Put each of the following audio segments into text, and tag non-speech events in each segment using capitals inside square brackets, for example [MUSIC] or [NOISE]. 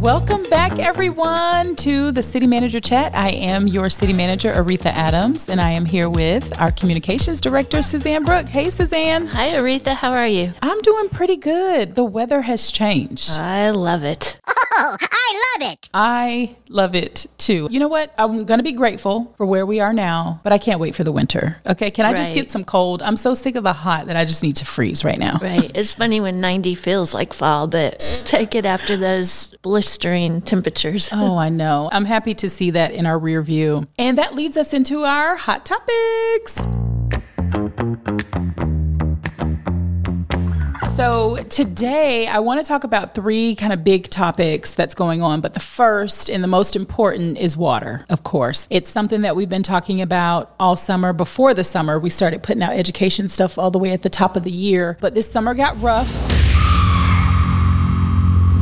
Welcome back, everyone, to the City Manager Chat. I am your City Manager, Aretha Adams, and I am here with our Communications Director, Suzanne Brooke. Hey, Suzanne. Hi, Aretha. How are you? I'm doing pretty good. The weather has changed. I love it. Oh, I love it. I love it too. You know what? I'm going to be grateful for where we are now, but I can't wait for the winter. Okay. Can I just get some cold? I'm so sick of the hot that I just need to freeze right now. Right. [LAUGHS] It's funny when 90 feels like fall, but take it after those blistering temperatures. [LAUGHS] Oh, I know. I'm happy to see that in our rear view. And that leads us into our hot topics. So, today I want to talk about three kind of big topics that's going on. But the first and the most important is water, of course. It's something that we've been talking about all summer. Before the summer, we started putting out education stuff all the way at the top of the year. But this summer got rough.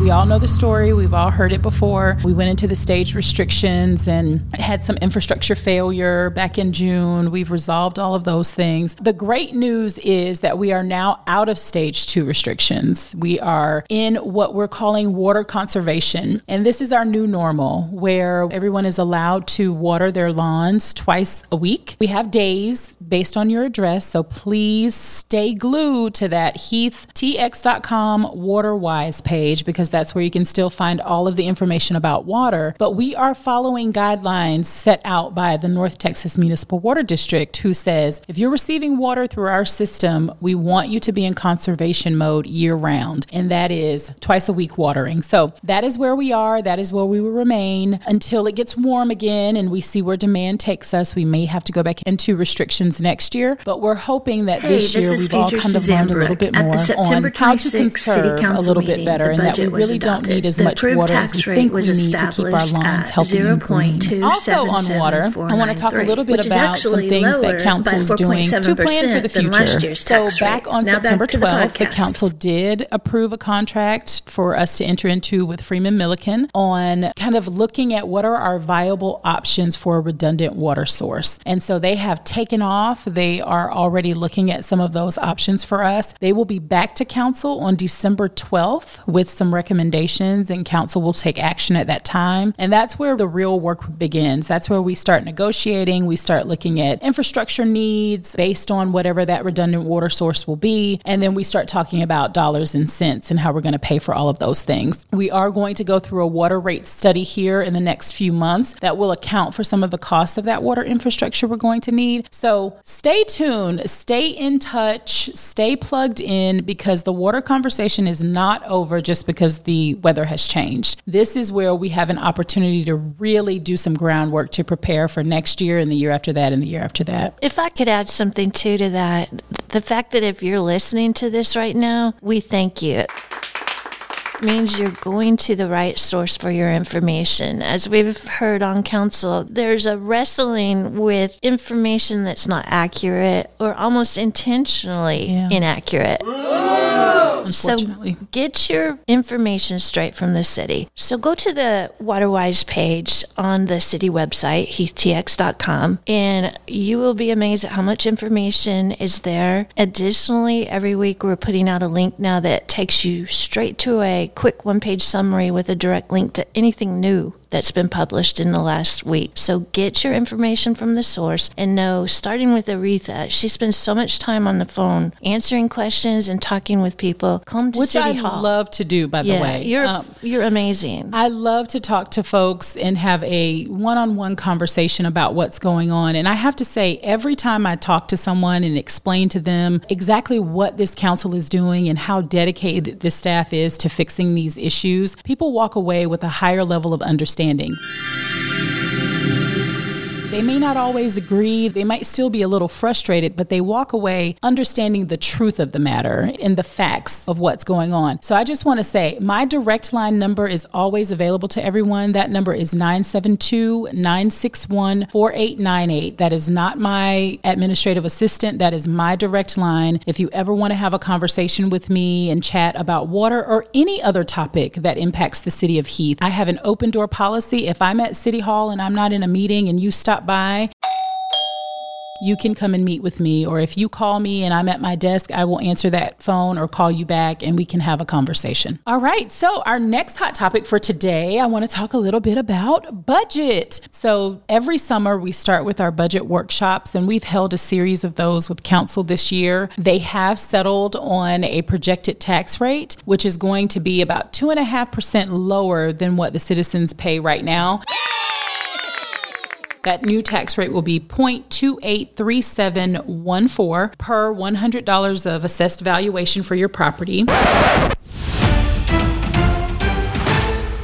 We all know the story. We've all heard it before. We went into the stage restrictions and had some infrastructure failure back in June. We've resolved all of those things. The great news is that we are now out of stage two restrictions. We are in what we're calling water conservation. And this is our new normal where everyone is allowed to water their lawns twice a week. We have days based on your address. So please stay glued to that heathtx.com waterwise page because that's where you can still find all of the information about water. But we are following guidelines set out by the North Texas Municipal Water District, who says if you're receiving water through our system, we want you to be in conservation mode year round. And that is twice a week watering. So that is where we are. That is where we will remain until it gets warm again and we see where demand takes us. We may have to go back into restrictions next year, but we're hoping that Hey, this this year we've all kind of Suzanne learned a little bit more on how to 26th City conserve a little bit meeting, better and that we really don't need as The much water as we think we need to keep our lawns healthy and. Also on water, I want to talk a little bit about some things that council is doing to plan for the 4.7% than last future. So back on September to 12th, the council did approve a contract for us to enter into with Freeman Milliken on kind of looking at what are our viable options for a redundant water source. And so they have taken off. They are already looking at some of those options for us. They will be back to council on December 12th with some recommendations, and council will take action at that time. And that's where the real work begins. That's where we start negotiating. We start looking at infrastructure needs based on whatever that redundant water source will be. And then we start talking about dollars and cents and how we're going to pay for all of those things. We are going to go through a water rate study here in the next few months that will account for some of the costs of that water infrastructure we're going to need. So stay tuned, stay in touch, stay plugged in because the water conversation is not over just because the weather has changed. This is where we have an opportunity to really do some groundwork to prepare for next year and the year after that and the year after that. If I could add something too to that, the fact that if you're listening to this right now, we thank you. Means you're going to the right source for your information. As we've heard on council, there's a wrestling with information that's not accurate or almost intentionally Yeah. inaccurate. Unfortunately. So get your information straight from the city. So go to the WaterWise page on the city website, heathtx.com, and you will be amazed at how much information is there. Additionally, every week we're putting out a link now that takes you straight to a quick one page summary with a direct link to anything new that's been published in the last week. So get your information from the source and know, starting with Aretha, she spends so much time on the phone answering questions and talking with people. Come to Which City I Hall. love to do, by the way. you're Um, you're amazing. I love to talk to folks and have a one on one conversation about what's going on. And I have to say, every time I talk to someone and explain to them exactly what this council is doing and how dedicated this staff is to fixing these issues, people walk away with a higher level of understanding understanding. They may not always agree. They might still be a little frustrated, but they walk away understanding the truth of the matter and the facts of what's going on. So I just want to say my direct line number is always available to everyone. That number is 972 961 4898. That is not my administrative assistant. That is my direct line. If you ever want to have a conversation with me and chat about water or any other topic that impacts the city of Heath, I have an open door policy. If I'm at City Hall and I'm not in a meeting and you stop by, you can come and meet with me. Or if you call me and I'm at my desk, I will answer that phone or call you back and we can have a conversation. All right. So, our next hot topic for today, I want to talk a little bit about budget. So, every summer we start with our budget workshops, and we've held a series of those with council this year. They have settled on a projected tax rate, which is going to be about 2.5% lower than what the citizens pay right now. That new tax rate will be 0.283714 per $100 of assessed valuation for your property.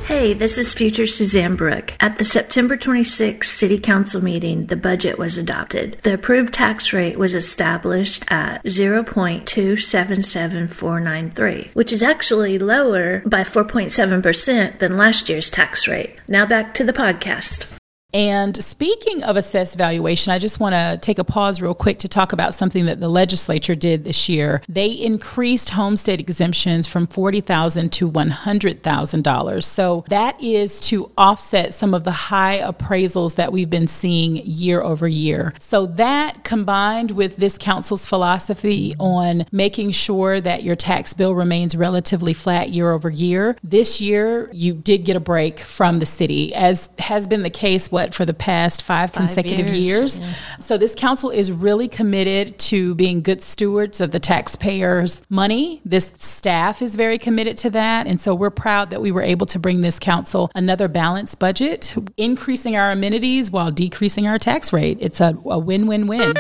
Hey, this is future Suzanne Brooke. At the September 26th City Council meeting, the budget was adopted. The approved tax rate was established at 0.277493, which is actually lower by 4.7% than last year's tax rate. Now back to the podcast. And speaking of assessed valuation, I just want to take a pause real quick to talk about something that the legislature did this year. They increased homestead exemptions from 40,000 to $100,000. So that is to offset some of the high appraisals that we've been seeing year over year. So that combined with this council's philosophy on making sure that your tax bill remains relatively flat year over year, this year you did get a break from the city, as has been the case. What what for the past five, five consecutive years. years. Yeah. So this council is really committed to being good stewards of the taxpayers' money. This staff is very committed to that, and so we're proud that we were able to bring this council another balanced budget, increasing our amenities while decreasing our tax rate. It's a, a win-win-win.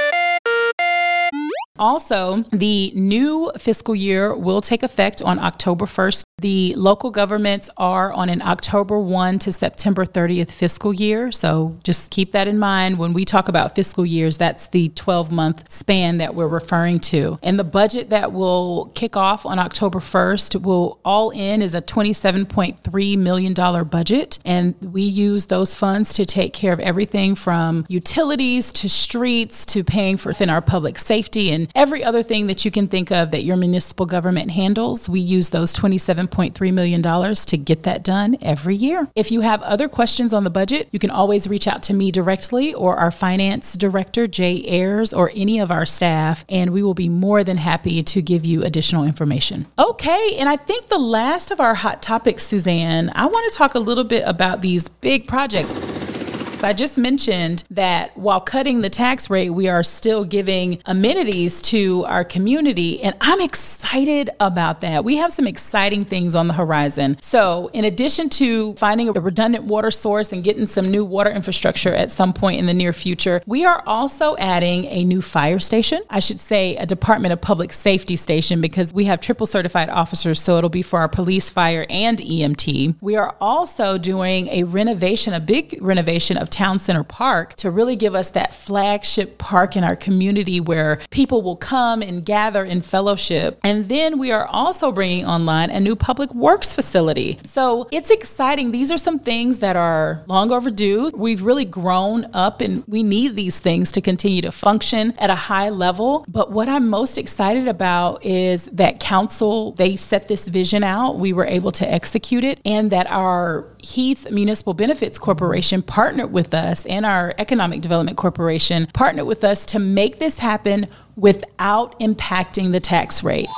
Also, the new fiscal year will take effect on October 1st. The local governments are on an October 1 to September 30th fiscal year. So just keep that in mind. When we talk about fiscal years, that's the 12 month span that we're referring to. And the budget that will kick off on October 1st will all in is a $27.3 million budget. And we use those funds to take care of everything from utilities to streets to paying for within our public safety and every other thing that you can think of that your municipal government handles. We use those $27.3 million to get that done every year. If you have other questions on the budget, you can always reach out to me directly or our finance director, Jay Ayers, or any of our staff, and we will be more than happy to give you additional information. Okay, and I think the last of our hot topics, Suzanne, I want to talk a little bit about these big projects. I just mentioned that while cutting the tax rate, we are still giving amenities to our community. And I'm excited about that. We have some exciting things on the horizon. So, in addition to finding a redundant water source and getting some new water infrastructure at some point in the near future, we are also adding a new fire station. I should say a Department of Public Safety station because we have triple certified officers. So, it'll be for our police, fire, and EMT. We are also doing a renovation, a big renovation of Town Center Park to really give us that flagship park in our community where people will come and gather in fellowship. And then we are also bringing online a new public works facility. So it's exciting. These are some things that are long overdue. We've really grown up and we need these things to continue to function at a high level. But what I'm most excited about is that council, they set this vision out. We were able to execute it and that our Heath Municipal Benefits Corporation partnered with us and our Economic Development Corporation partnered with us to make this happen without impacting the tax rate.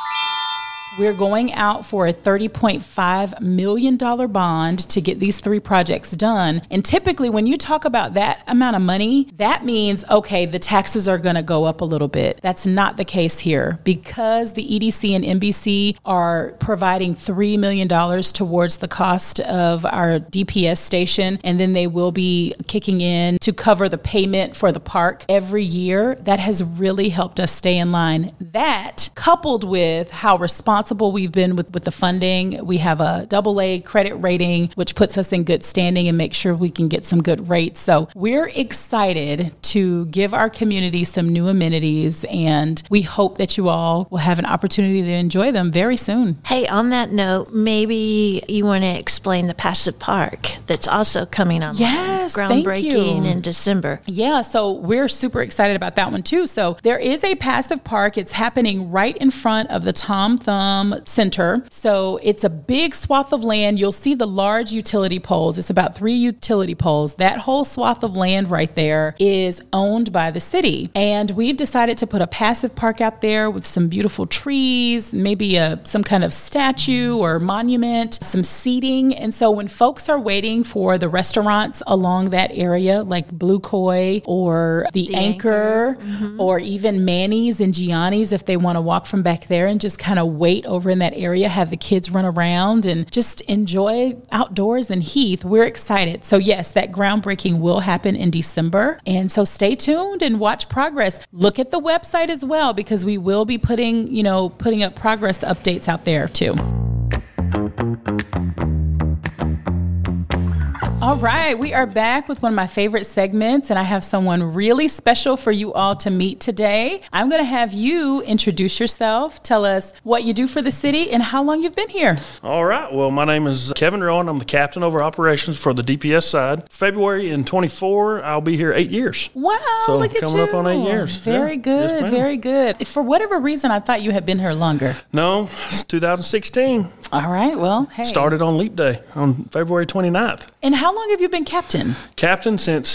We're going out for a $30.5 million bond to get these three projects done. And typically, when you talk about that amount of money, that means, okay, the taxes are going to go up a little bit. That's not the case here because the EDC and MBC are providing $3 million towards the cost of our DPS station. And then they will be kicking in to cover the payment for the park every year. That has really helped us stay in line. That, coupled with how responsible responsible we've been with, with the funding. We have a double A credit rating, which puts us in good standing and make sure we can get some good rates. So we're excited to give our community some new amenities, and we hope that you all will have an opportunity to enjoy them very soon. Hey, on that note, maybe you want to explain the passive park that's also coming on. Yes, groundbreaking in December. Yeah, so we're super excited about that one too. So there is a passive park. It's happening right in front of the Tom Thumb Income Center. So it's a big swath of land. You'll see the large utility poles. It's about three utility poles. That whole swath of land right there is owned by the city. And we've decided to put a passive park out there with some beautiful trees, maybe a some kind of statue or monument, some seating. And so when folks are waiting for the restaurants along that area, like Blue Koi or the, The Anchor, Anchor. or even Manny's and Gianni's, if they want to walk from back there and just kind of wait over in that area, have the kids run around and just enjoy outdoors and Heath, we're excited. So, yes, that groundbreaking will happen in December. And so stay tuned and watch progress. Look at the website as well because we will be putting, you know, putting up progress updates out there too. All right, we are back with one of my favorite segments, and I have someone really special for you all to meet today. I'm going to have you introduce yourself, tell us what you do for the city, and how long you've been here. All right. Well, my name is Keven Rowan. I'm the captain over operations for the DPS side. February in 24, I'll be here eight years. Wow, So, look at coming you. up on eight years. Very Yeah. good, Yes, very good. For whatever reason, I thought you had been here longer. No, it's 2016. All right, well, hey. Started on Leap Day on February 29th. And how long have you been captain? Captain since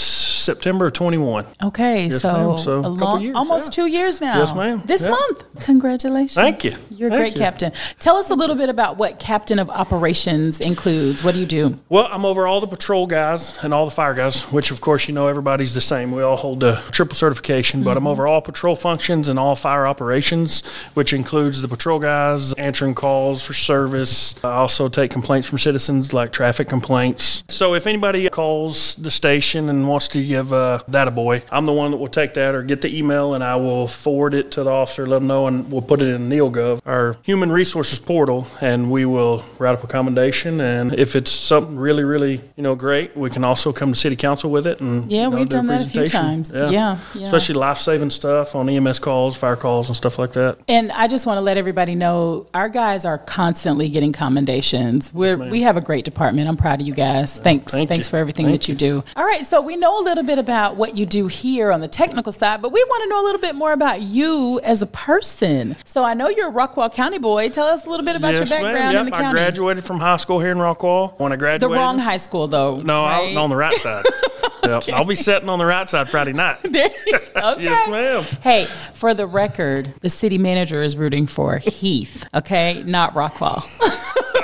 September of 21. Okay, Yes, so. So, a long, years, almost yeah. two years now. Yes, ma'am. This Yeah. month. Congratulations. Thank you. You're a Thank great you. captain. Tell us a little bit about what captain of operations includes. What do you do? Well, I'm over all the patrol guys and all the fire guys, which of course you know everybody's the same. We all hold the triple certification, but I'm mm-hmm. over all patrol functions and all fire operations, which includes the patrol guys answering calls for service. I also take complaints from citizens like traffic complaints. So if anybody calls the station and wants to uh, give uh, a data boy, I'm the one that will take that or get the email and I will forward it to the officer, let them know, and we'll put it in NeoGov, our human resources portal, and we will write up a commendation. And if it's something really, really, you know, great, we can also come to city council with it and Yeah, you know, we've do done that a few times. Yeah, yeah. especially life-saving stuff on EMS calls, fire calls, and stuff like that. And I just want to let everybody know our guys are constantly getting commendations. We're, we have a great department. I'm proud of you guys. Thanks. Thank Thanks you. for everything Thank that you do. All right. So we know a little bit about what you do here on the technical side, but we want to know a little bit more about you as a person. So I know you're a Rockwall County boy. Tell us a little bit about yes, your ma'am. background Yep, in the I county. graduated from high school here in Rockwall. When I graduated, the wrong high school, though. No, I right? was on the right side. [LAUGHS] Yep, I'll be sitting on the right side Friday night. [LAUGHS] [LAUGHS] Okay. Yes, ma'am. Hey, for the record, the city manager is rooting for Heath, okay, not Rockwall.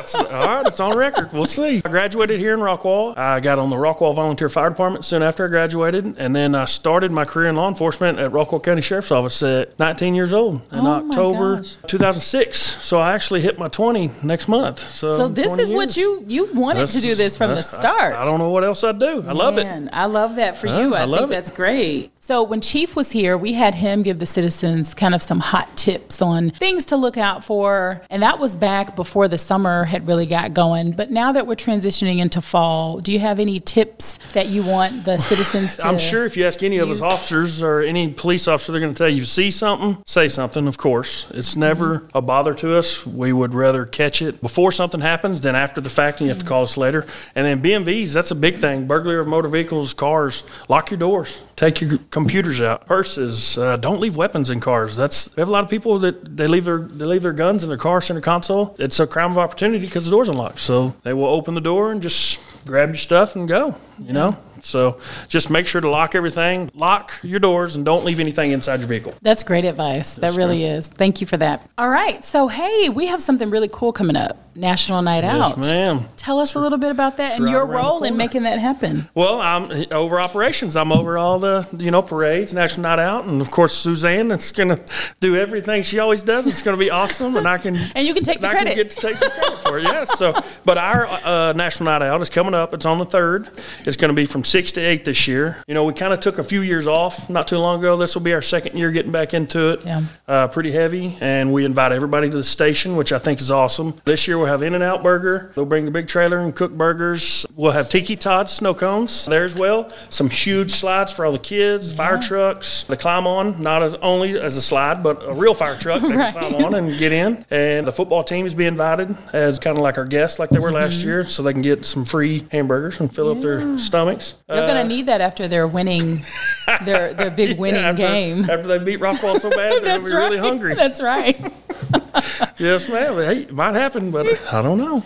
That's, all right, it's on record. We'll see. I graduated here in Rockwall. I got on the Rockwall Volunteer Fire Department soon after I graduated, and then I started my career in law enforcement at Rockwall County Sheriff's Office at 19 years old in Oh, October 2006. So I actually hit my 20 next month. So, So this 20 is what you you wanted to do this from the That's- I- start. I, don't know what else I'd do. I love it. I love that for Huh? you. I, I think it. that's great. So when Chief was here, we had him give the citizens kind of some hot tips on things to look out for, and that was back before the summer had really got going. But now that we're transitioning into fall, do you have any tips that you want the citizens [SIGHS] to? I'm sure if you ask any of us officers or any police officer, they're going to tell you, see something, say something, of course. It's never Mm-hmm. a bother to us. We would rather catch it before something happens than after the fact, and you have to call us later. And then BMVs, that's a big thing. Burglary of motor vehicles, cars, lock your doors, take your computers out, purses, uh, don't leave weapons in cars. That's we have a lot of people that they leave their they leave their guns in their car center console. It's a crime of opportunity because the door's unlocked. So they will open the door and just grab your stuff and go. You know. So just make sure to lock everything, lock your doors, and don't leave anything inside your vehicle. That's great advice. that really is. Thank you for that. All right. So, hey, we have something really cool coming up National Night Out. Yes, ma'am. Tell us a little bit about that and right your role in making that happen. Well, I'm over operations. I'm over all the you know parades, National Night Out, and of course Suzanne. That's gonna do everything she always does. It's gonna be awesome, and I can [LAUGHS] And you can take the I credit. can get to take some credit for it. Yes. So, but our uh, National Night Out is coming up. It's on the third. It's going to be from six to eight this year. You know, we kind of took a few years off not too long ago. This will be our second year getting back into it. Yeah. Uh, pretty heavy, and we invite everybody to the station, which I think is awesome. This year we'll have In and Out Burger. They'll bring the big trailer and cook burgers. We'll have Tiki Todd snow cones there as well. Some huge slides for all the kids, fire trucks to climb on, not as only as a slide, but a real fire truck they Right. can [LAUGHS] climb on and get in. And the football team is being invited as kind of like our guests, like they were last Mm-hmm. year, so they can get some free hamburgers and fill up their stomachs. They're Uh, going to need that after their winning, their their big [LAUGHS] winning after, game. after they beat Rockwall so bad, [LAUGHS] they're going to be really hungry. [LAUGHS] That's right. yes, ma'am. Hey, it might happen, but I don't know. I'm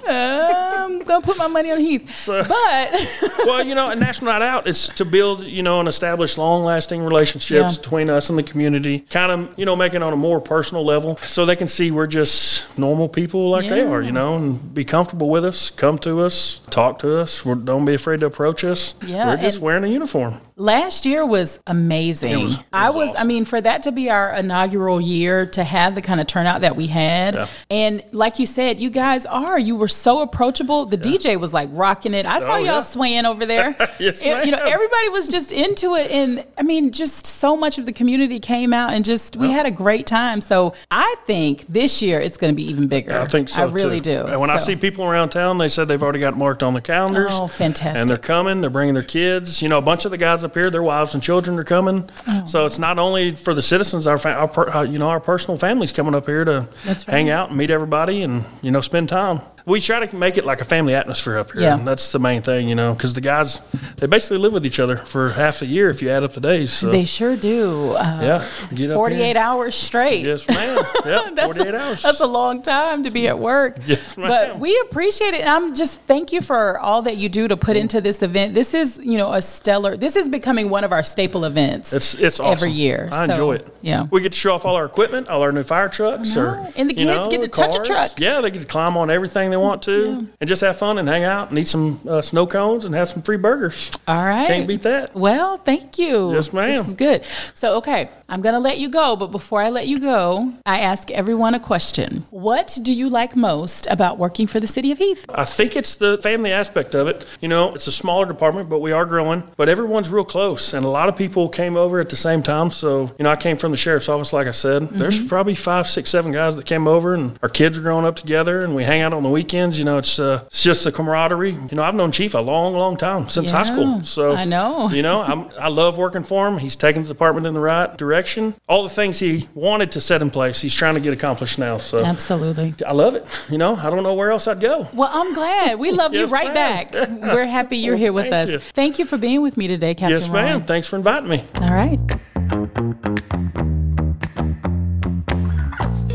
gonna put my money on Heath. [LAUGHS] but [LAUGHS] well, you know, a national night out is to build, you know, and establish long-lasting relationships Yeah. between us and the community. Kind of, you know, making it on a more personal level, so they can see we're just normal people like they are, you know, and be comfortable with us, come to us, talk to us. We're, don't be afraid to approach us. Yeah, we're just wearing a uniform. Last year was amazing. It was- it I was was, I mean, for that to be our inaugural year, to have the kind of turnout that we had. Yeah. And like you said, you guys are, you were so approachable. The DJ was like rocking it. I saw Oh, y'all yeah. swaying over there. [LAUGHS] Yes, It- You know, everybody was just into it. And I mean, just so much of the community came out and just, we had a great time. So I think this year it's going to be even bigger. I think so. I really too. do. And when I see people around town, they said they've already got marked on the calendars. Oh, fantastic. And they're coming. They're bringing their kids. You know, a bunch of the guys up here, their wives and children are coming. Oh. So it's not only for the citizens, our, fa- our per, uh, you know, our personal families coming up here to right. hang out and meet everybody and you know spend time. We try to make it like a family atmosphere up here. Yeah. And that's the main thing, you know, because the guys they basically live with each other for half the year if you add up the days. So They sure do. Uh, yeah, get up 48 hours straight. Yes, ma'am. [LAUGHS] Yep, that's, 48 a, hours. that's a long time to be at work. [LAUGHS] Yes, ma'am. but we appreciate it. And I'm just thank you for all that you do to put into this event. This is, you know, a stellar. This is becoming one of our staple events. It's it's awesome. Every year, I so, enjoy it. yeah. we get to show off all our equipment, all our new fire trucks, or And the kids get to touch a truck. Yeah, they get to climb on everything they want to, and just have fun and hang out and eat some uh, snow cones and have some free burgers. all right. Can't beat that. Well, thank you. Yes, ma'am. This is good. So, okay, I'm going to let you go. But before I let you go, I ask everyone a question. What do you like most about working for the city of Heath? I think it's the family aspect of it. You know, it's a smaller department, but we are growing. But everyone's real close, and a lot of people came over at the same time. So, you know, I came from the sheriff's office, like I said. Mm-hmm. There's probably five, six, seven guys that came over, and our kids are growing up together, and we hang out on the weekends. You know, it's uh, it's just the camaraderie. You know, I've known Chief a long, long time since high school. So I know. You know, I'm, I love working for him. He's taking the department in the right direction. All the things he wanted to set in place, he's trying to get accomplished now. So Absolutely. I love it. You know, I don't know where else I'd go. Well, I'm glad. We love you [LAUGHS] right ma'am. back. We're happy you're [LAUGHS] here with Thank us. you. Thank you for being with me today, Captain Yes, ma'am. Rowan. Thanks for inviting me. All right.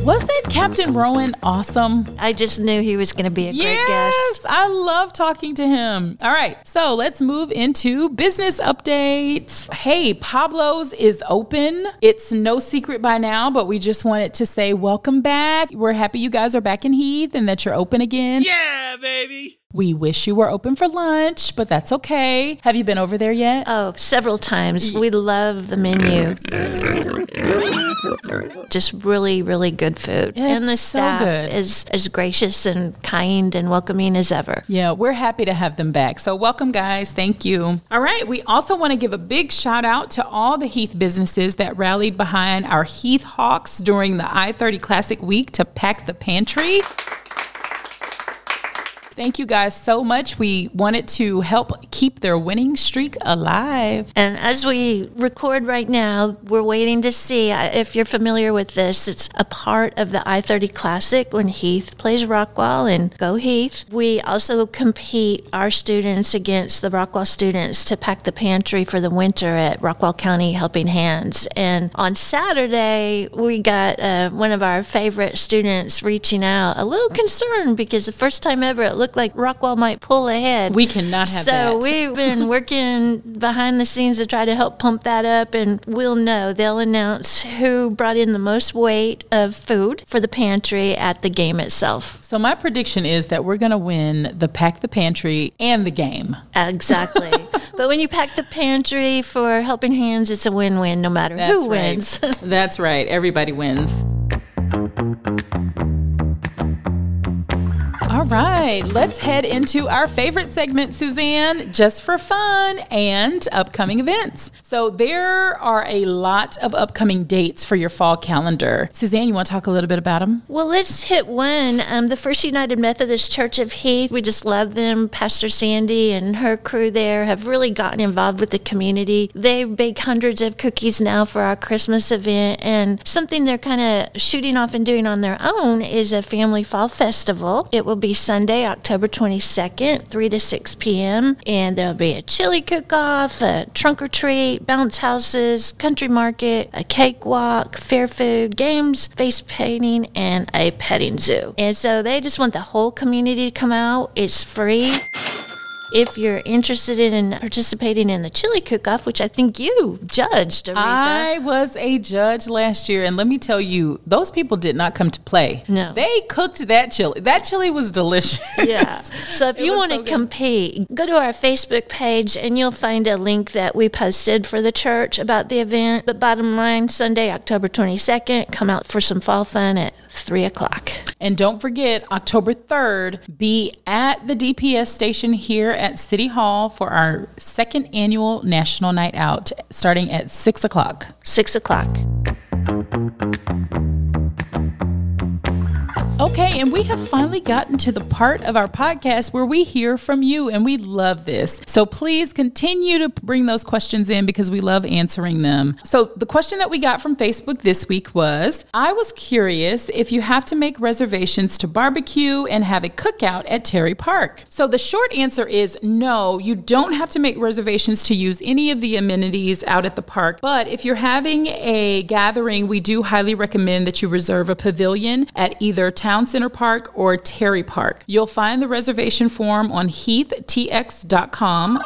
Wasn't Captain Rowan awesome? I just knew he was going to be a great guest. yes. I love talking to him. All right, so let's move into business updates. Hey, Pablo's is open. It's no secret by now, but we just wanted to say welcome back. We're happy you guys are back in Heath and that you're open again. Yeah, baby. We wish you were open for lunch, but that's okay. Have you been over there yet? Oh, several times. We love the menu. [LAUGHS] Just really, really good food. Yeah, and the it's so staff is as gracious and kind and welcoming as ever. Yeah, we're happy to have them back. So, welcome, guys. Thank you. All right. We also want to give a big shout out to all the Heath businesses that rallied behind our Heath Hawks during the I 30 Classic Week to pack the pantry. Thank you guys so much. We wanted to help keep their winning streak alive. And as we record right now, we're waiting to see uh, if you're familiar with this. It's a part of the I 30 Classic when Heath plays Rockwall and go Heath. We also compete our students against the Rockwall students to pack the pantry for the winter at Rockwall County Helping Hands. And on Saturday, we got uh, one of our favorite students reaching out, a little concerned because the first time ever it looked like Rockwall might pull ahead. We cannot have so that. So we've been [LAUGHS] working behind the scenes to try to help pump that up, and we'll know. They'll announce who brought in the most weight of food for the pantry at the game itself. So, my prediction is that we're going to win the Pack the Pantry and the game. Exactly. [LAUGHS] but when you pack the pantry for Helping Hands, it's a win-win no matter That's who right. wins. [LAUGHS] That's right. Everybody wins. All right, let's head into our favorite segment, Suzanne, just for fun and upcoming events. So, there are a lot of upcoming dates for your fall calendar. Suzanne, you want to talk a little bit about them? Well, let's hit one. Um, the First United Methodist Church of Heath, we just love them. Pastor Sandy and her crew there have really gotten involved with the community. They bake hundreds of cookies now for our Christmas event, and something they're kind of shooting off and doing on their own is a family fall festival. It will be Sunday, October 22nd, 3 to 6 p.m. And there'll be a chili cook off, a trunk or treat, bounce houses, country market, a cakewalk, fair food, games, face painting, and a petting zoo. And so they just want the whole community to come out. It's free. If you're interested in participating in the chili cook-off, which I think you judged, Aretha. I was a judge last year, and let me tell you, those people did not come to play. No. they cooked that chili. That chili was delicious. Yeah. [LAUGHS] So if It you want to so compete, go to our Facebook page and you'll find a link that we posted for the church about the event. But bottom line, Sunday, October 22nd, come out for some fall fun at 3 o'clock. And don't forget, October 3rd, be at the DPS station here at City Hall for our second annual National Night Out, starting at 6 o'clock. 6 o'clock. Okay, and we have finally gotten to the part of our podcast where we hear from you, and we love this. So please continue to bring those questions in because we love answering them. So, the question that we got from Facebook this week was I was curious if you have to make reservations to barbecue and have a cookout at Terry Park. So, the short answer is no, you don't have to make reservations to use any of the amenities out at the park. But if you're having a gathering, we do highly recommend that you reserve a pavilion at either Town Center Park or Terry Park. You'll find the reservation form on heathtx.com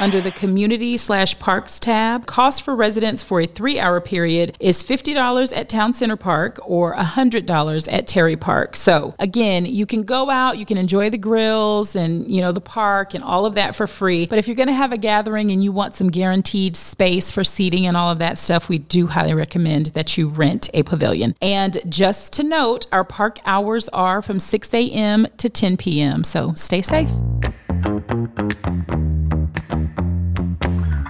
under the community slash parks tab. Cost for residents for a three hour period is $50 at Town Center Park or $100 at Terry Park. So again, you can go out, you can enjoy the grills and, you know, the park and all of that for free. But if you're going to have a gathering and you want some guaranteed space for seating and all of that stuff, we do highly recommend that you rent a pavilion. And just to note, our park hours are from 6 a.m. to 10 p.m. So stay safe.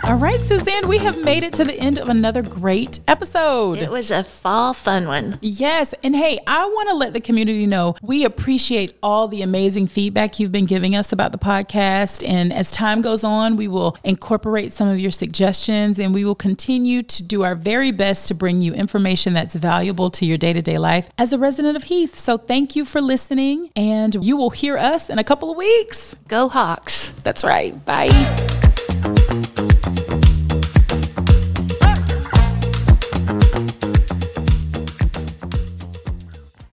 All right, Suzanne, we have made it to the end of another great episode. It was a fall fun one. Yes. And hey, I want to let the community know we appreciate all the amazing feedback you've been giving us about the podcast. And as time goes on, we will incorporate some of your suggestions and we will continue to do our very best to bring you information that's valuable to your day to day life as a resident of Heath. So thank you for listening. And you will hear us in a couple of weeks. Go Hawks. That's right. Bye. Thank you.